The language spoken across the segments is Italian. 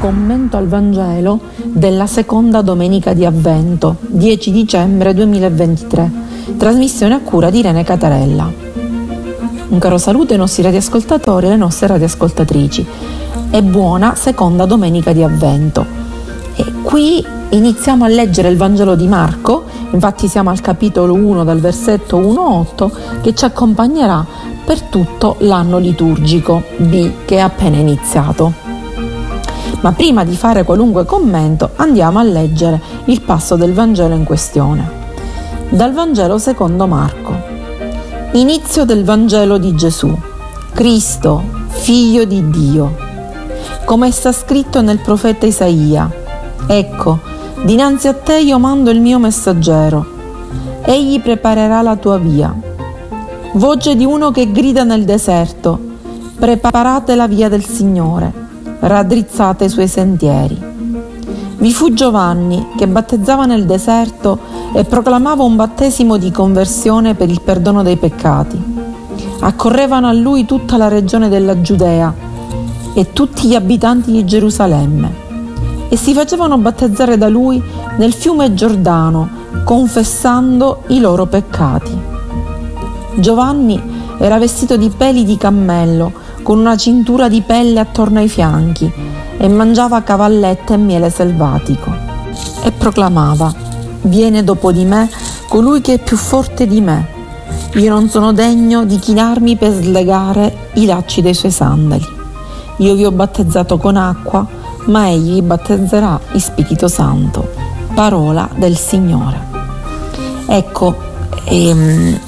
commento al Vangelo della seconda domenica di Avvento, 10 dicembre 2023, trasmissione a cura di Irene Catarella. Un caro saluto ai nostri radioascoltatori e alle nostre radioascoltatrici. È buona seconda domenica di Avvento. E qui iniziamo a leggere il Vangelo di Marco, infatti siamo al capitolo 1 dal versetto 1-8 che ci accompagnerà per tutto l'anno liturgico B che è appena iniziato. Ma prima di fare qualunque commento andiamo a leggere il passo del Vangelo in questione. Dal Vangelo secondo Marco. Inizio del Vangelo di Gesù. Cristo, figlio di Dio. Come sta scritto nel profeta Isaia. Ecco, dinanzi a te io mando il mio messaggero. Egli preparerà la tua via. Voce di uno che grida nel deserto. Preparate la via del Signore raddrizzate i suoi sentieri. Vi fu Giovanni che battezzava nel deserto e proclamava un battesimo di conversione per il perdono dei peccati. Accorrevano a lui tutta la regione della Giudea e tutti gli abitanti di Gerusalemme e si facevano battezzare da lui nel fiume Giordano, confessando i loro peccati. Giovanni era vestito di peli di cammello, con una cintura di pelle attorno ai fianchi e mangiava cavallette e miele selvatico. E proclamava, viene dopo di me colui che è più forte di me. Io non sono degno di chinarmi per slegare i lacci dei suoi sandali. Io vi ho battezzato con acqua, ma egli vi battezzerà in Spirito Santo. Parola del Signore. Ecco, ehm,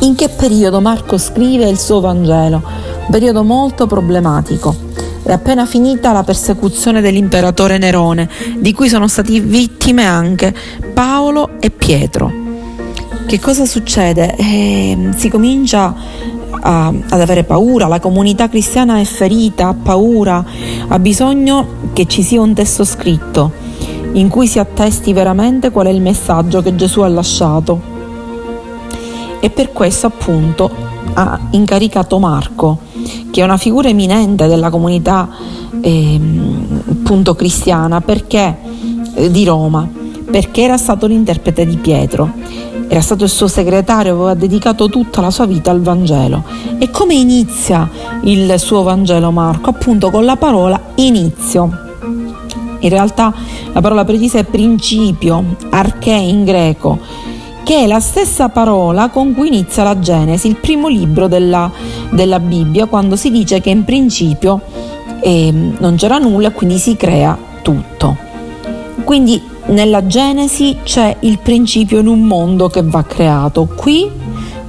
in che periodo Marco scrive il suo Vangelo? Periodo molto problematico. È appena finita la persecuzione dell'imperatore Nerone, di cui sono stati vittime anche Paolo e Pietro. Che cosa succede? Eh, si comincia a, ad avere paura, la comunità cristiana è ferita, ha paura, ha bisogno che ci sia un testo scritto in cui si attesti veramente qual è il messaggio che Gesù ha lasciato. E per questo appunto ha incaricato Marco che è una figura eminente della comunità eh, cristiana perché, eh, di Roma, perché era stato l'interprete di Pietro, era stato il suo segretario, aveva dedicato tutta la sua vita al Vangelo. E come inizia il suo Vangelo Marco? Appunto con la parola inizio. In realtà la parola precisa è principio, arché in greco, che è la stessa parola con cui inizia la Genesi, il primo libro della, della Bibbia, quando si dice che in principio eh, non c'era nulla e quindi si crea tutto. Quindi nella Genesi c'è il principio in un mondo che va creato. Qui,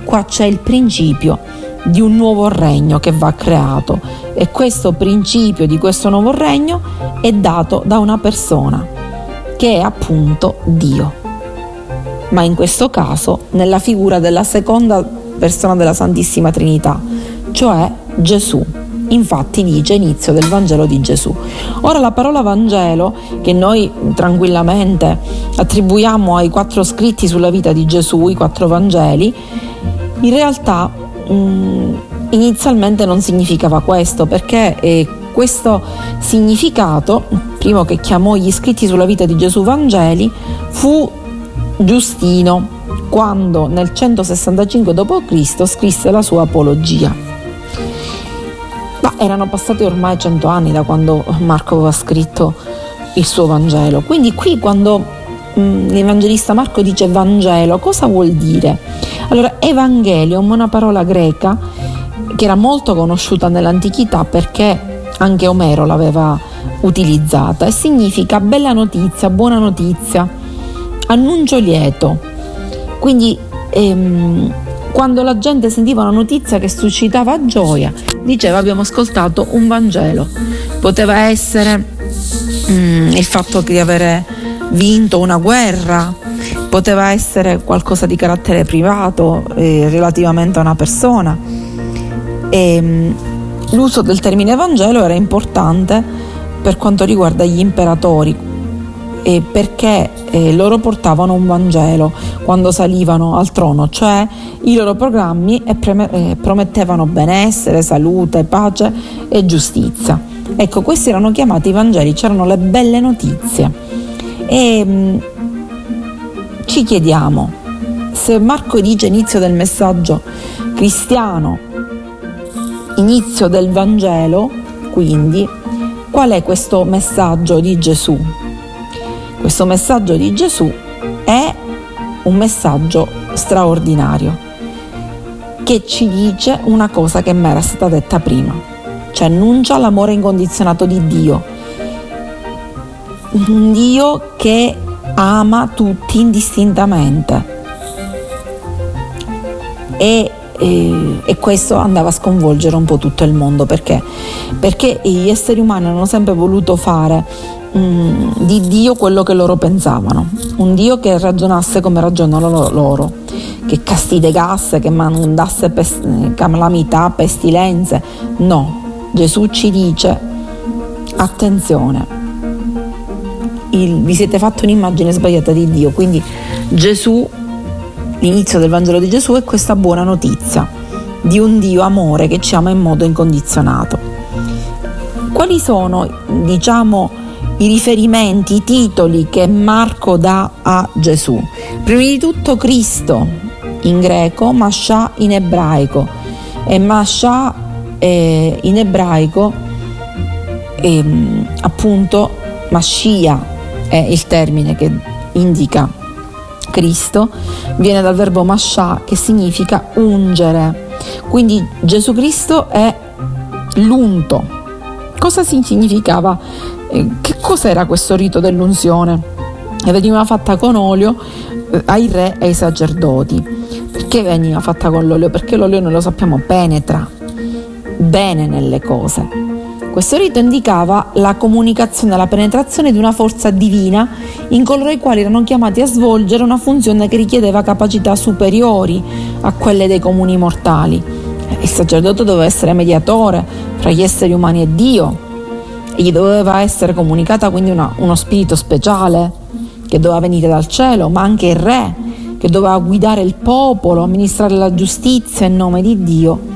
qua c'è il principio di un nuovo regno che va creato e questo principio di questo nuovo regno è dato da una persona che è appunto Dio ma in questo caso nella figura della seconda persona della Santissima Trinità, cioè Gesù. Infatti dice inizio del Vangelo di Gesù. Ora la parola Vangelo, che noi tranquillamente attribuiamo ai quattro scritti sulla vita di Gesù, i quattro Vangeli, in realtà mh, mm, inizialmente non significava questo, perché eh, questo significato, primo che chiamò gli scritti sulla vita di Gesù Vangeli, fu Giustino quando nel 165 d.C. scrisse la sua apologia. Ma erano passati ormai cento anni da quando Marco aveva scritto il suo Vangelo. Quindi qui quando mh, l'Evangelista Marco dice Vangelo, cosa vuol dire? Allora, Evangelium è una parola greca che era molto conosciuta nell'antichità perché anche Omero l'aveva utilizzata e significa bella notizia, buona notizia annuncio lieto. Quindi ehm, quando la gente sentiva una notizia che suscitava gioia, diceva abbiamo ascoltato un Vangelo. Poteva essere mm, il fatto di avere vinto una guerra, poteva essere qualcosa di carattere privato eh, relativamente a una persona. E, ehm, l'uso del termine Vangelo era importante per quanto riguarda gli imperatori, eh, perché eh, loro portavano un Vangelo quando salivano al trono, cioè i loro programmi pre- eh, promettevano benessere, salute, pace e giustizia. Ecco, questi erano chiamati Vangeli, c'erano le belle notizie. E mh, mm, ci chiediamo se Marco dice inizio del messaggio cristiano, inizio del Vangelo, quindi qual è questo messaggio di Gesù? Questo messaggio di Gesù è un messaggio straordinario che ci dice una cosa che mi era stata detta prima, cioè annuncia l'amore incondizionato di Dio, un Dio che ama tutti indistintamente. E, e, e, questo andava a sconvolgere un po' tutto il mondo perché? Perché gli esseri umani hanno sempre voluto fare mm, di Dio quello che loro pensavano, un Dio che ragionasse come ragionano loro, che castigasse, che mandasse pes- calamità, pestilenze. No, Gesù ci dice attenzione, il, vi siete fatti un'immagine sbagliata di Dio, quindi Gesù, l'inizio del Vangelo di Gesù è questa buona notizia di un Dio amore che ci ama in modo incondizionato. Quali sono, diciamo, i riferimenti, i titoli che Marco dà a Gesù? Prima di tutto Cristo in greco, Masha in ebraico e Masha eh, in ebraico eh, appunto Mashiach è il termine che indica Cristo, viene dal verbo mascià che significa ungere. Quindi Gesù Cristo è l'unto. Cosa significava? Eh, che cos'era questo rito dell'unzione? E veniva fatta con olio eh, ai re e ai sacerdoti. Perché veniva fatta con l'olio? Perché l'olio, noi lo sappiamo, penetra bene nelle cose questo rito indicava la comunicazione la penetrazione di una forza divina in coloro i quali erano chiamati a svolgere una funzione che richiedeva capacità superiori a quelle dei comuni mortali. Il sacerdote doveva essere mediatore fra gli esseri umani e Dio e gli doveva essere comunicata quindi una, uno spirito speciale che doveva venire dal cielo, ma anche il re che doveva guidare il popolo, amministrare la giustizia in nome di Dio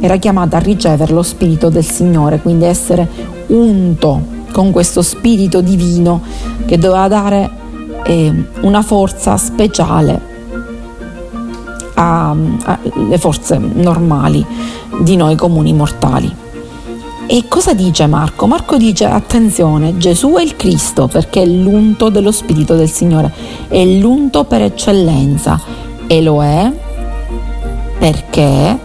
era chiamata a ricevere lo Spirito del Signore, quindi essere unto con questo Spirito divino che doveva dare eh, una forza speciale alle forze normali di noi comuni mortali. E cosa dice Marco? Marco dice attenzione, Gesù è il Cristo perché è l'unto dello Spirito del Signore, è l'unto per eccellenza e lo è perché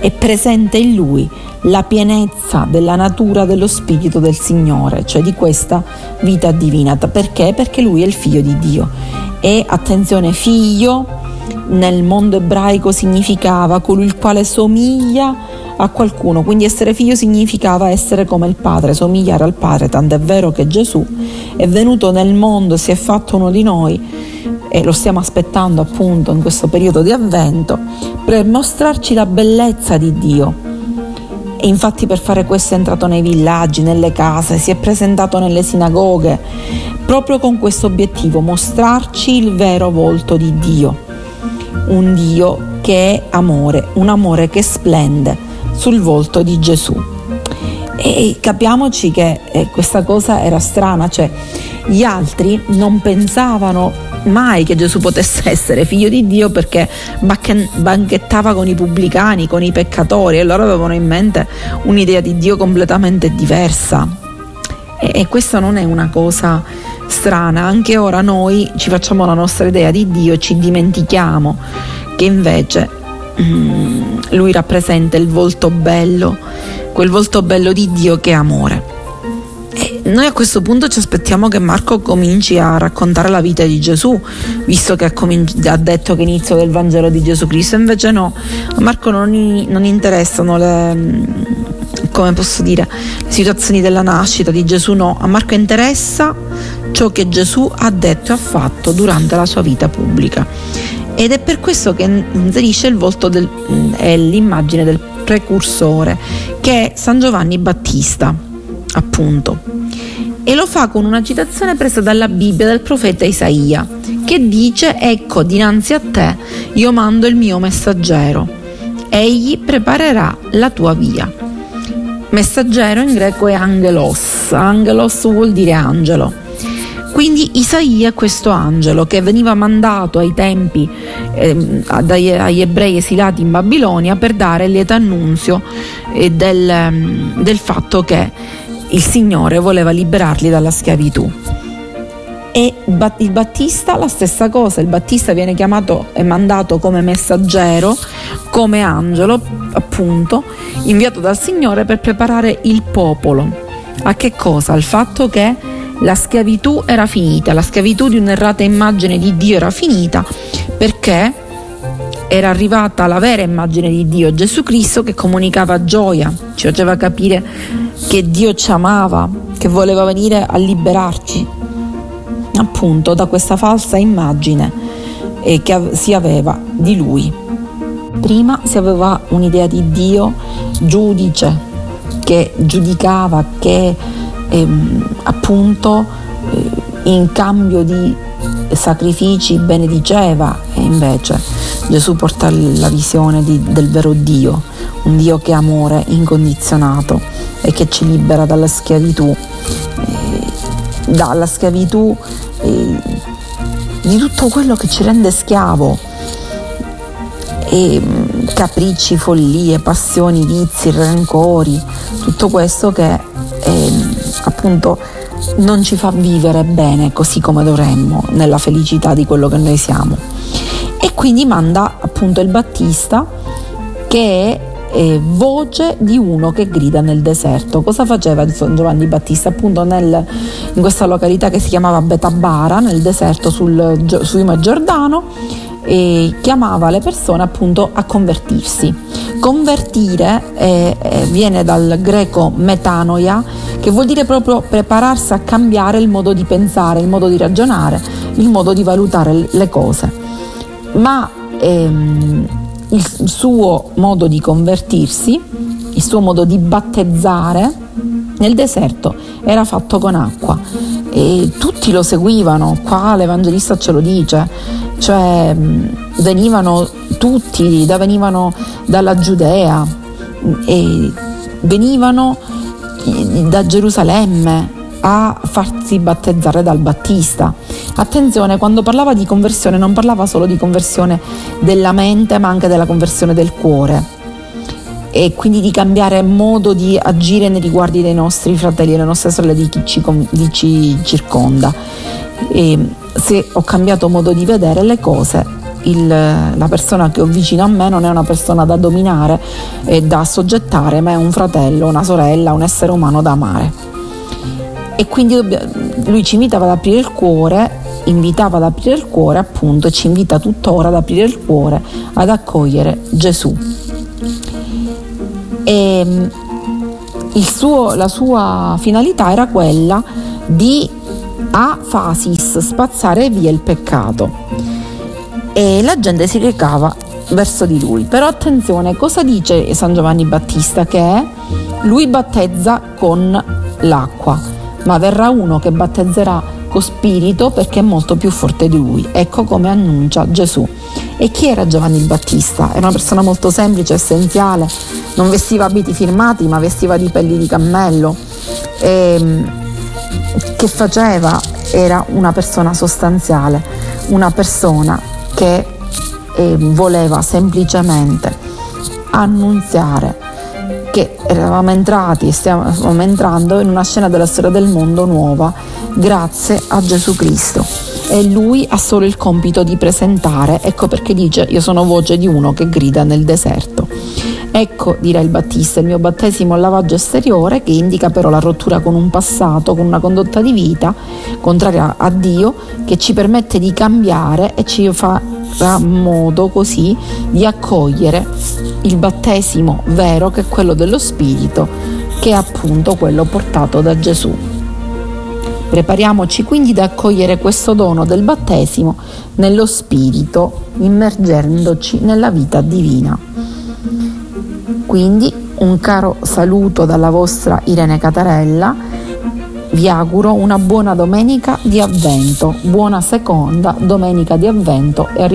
è presente in lui la pienezza della natura dello Spirito del Signore, cioè di questa vita divina. Perché? Perché lui è il figlio di Dio. E attenzione, figlio nel mondo ebraico significava colui il quale somiglia a qualcuno, quindi essere figlio significava essere come il padre, somigliare al padre, tant'è vero che Gesù è venuto nel mondo, si è fatto uno di noi e lo stiamo aspettando appunto in questo periodo di avvento, per mostrarci la bellezza di Dio. E infatti per fare questo è entrato nei villaggi, nelle case, si è presentato nelle sinagoghe, proprio con questo obiettivo, mostrarci il vero volto di Dio. Un Dio che è amore, un amore che splende sul volto di Gesù. E capiamoci che eh, questa cosa era strana, cioè gli altri non pensavano mai che Gesù potesse essere figlio di Dio perché banchettava con i pubblicani, con i peccatori e loro avevano in mente un'idea di Dio completamente diversa. E, e questa non è una cosa strana, anche ora noi ci facciamo la nostra idea di Dio e ci dimentichiamo che invece mm, lui rappresenta il volto bello, quel volto bello di Dio che è amore. Noi a questo punto ci aspettiamo che Marco cominci a raccontare la vita di Gesù, visto che ha, cominci- ha detto che inizio del Vangelo di Gesù Cristo, invece no, a Marco non, non interessano le, come posso dire, le situazioni della nascita di Gesù, no, a Marco interessa ciò che Gesù ha detto e ha fatto durante la sua vita pubblica. Ed è per questo che inserisce il volto del, e l'immagine del precursore, che è San Giovanni Battista, appunto e lo fa con una citazione presa dalla Bibbia del profeta Isaia, che dice ecco dinanzi a te io mando il mio messaggero, egli preparerà la tua via. Messaggero in greco è angelos, angelos vuol dire angelo. Quindi Isaia è questo angelo che veniva mandato ai tempi eh, agli ebrei esilati in Babilonia per dare il lieto annunzio eh, del, del fatto che il Signore voleva liberarli dalla schiavitù. E il Battista la stessa cosa, il Battista viene chiamato e mandato come messaggero, come angelo, appunto, inviato dal Signore per preparare il popolo. A che cosa? Al fatto che la schiavitù era finita, la schiavitù di un'errata immagine di Dio era finita perché era arrivata la vera immagine di Dio, Gesù Cristo, che comunicava gioia, ci faceva capire che Dio ci amava, che voleva venire a liberarci, appunto, da questa falsa immagine che si aveva di Lui. Prima si aveva un'idea di Dio giudice, che giudicava, che ehm, appunto eh, in cambio di sacrifici benediceva e invece Gesù porta la visione di, del vero Dio, un Dio che è amore incondizionato e che ci libera dalla schiavitù, eh, dalla schiavitù eh, di tutto quello che ci rende schiavo. E, mm, capricci, follie, passioni, vizi, rancori, tutto questo che appunto non ci fa vivere bene così come dovremmo, nella felicità di quello che noi siamo. E quindi manda appunto il Battista che è eh, voce di uno che grida nel deserto. Cosa faceva San Giovanni Battista? Appunto nel, in questa località che si chiamava Betabara, nel deserto sul fiume Giordano, e chiamava le persone appunto a convertirsi. Convertire eh, viene dal greco metanoia, che vuol dire proprio prepararsi a cambiare il modo di pensare, il modo di ragionare, il modo di valutare le cose. Ma ehm, il suo modo di convertirsi, il suo modo di battezzare nel deserto era fatto con acqua e tutti lo seguivano, qua l'Evangelista ce lo dice, cioè venivano tutti, da, venivano dalla Giudea e venivano da Gerusalemme a farsi battezzare dal Battista. Attenzione, quando parlava di conversione non parlava solo di conversione della mente, ma anche della conversione del cuore e quindi di cambiare modo di agire nei riguardi dei nostri fratelli e delle nostre sorelle, di chi ci, di ci circonda. E se ho cambiato modo di vedere le cose, il, la persona che ho vicino a me non è una persona da dominare e da soggettare, ma è un fratello, una sorella, un essere umano da amare e quindi lui ci invitava ad aprire il cuore, invitava ad aprire il cuore appunto e ci invita tuttora ad aprire il cuore, ad accogliere Gesù. E suo, la sua finalità era quella di a fasis spazzare via il peccato e la gente si recava verso di lui. Però attenzione, cosa dice San Giovanni Battista? Che lui battezza con l'acqua ma verrà uno che battezzerà con spirito perché è molto più forte di lui. Ecco come annuncia Gesù. E chi era Giovanni il Battista? Era una persona molto semplice, essenziale, non vestiva abiti firmati, ma vestiva di pelli di cammello. E, ehm, che faceva? Era una persona sostanziale, una persona che eh, voleva semplicemente annunziare che eravamo entrati e stiamo entrando in una scena della storia del mondo nuova grazie a Gesù Cristo. E lui ha solo il compito di presentare, ecco perché dice io sono voce di uno che grida nel deserto. Ecco, dirà il Battista, il mio battesimo il lavaggio esteriore che indica però la rottura con un passato, con una condotta di vita contraria a Dio che ci permette di cambiare e ci farà modo così di accogliere il battesimo vero che è quello dello Spirito, che è appunto quello portato da Gesù. Prepariamoci quindi ad accogliere questo dono del battesimo nello Spirito, immergendoci nella vita divina. Quindi un caro saluto dalla vostra Irene Catarella, vi auguro una buona domenica di avvento, buona seconda domenica di avvento e arrivederci.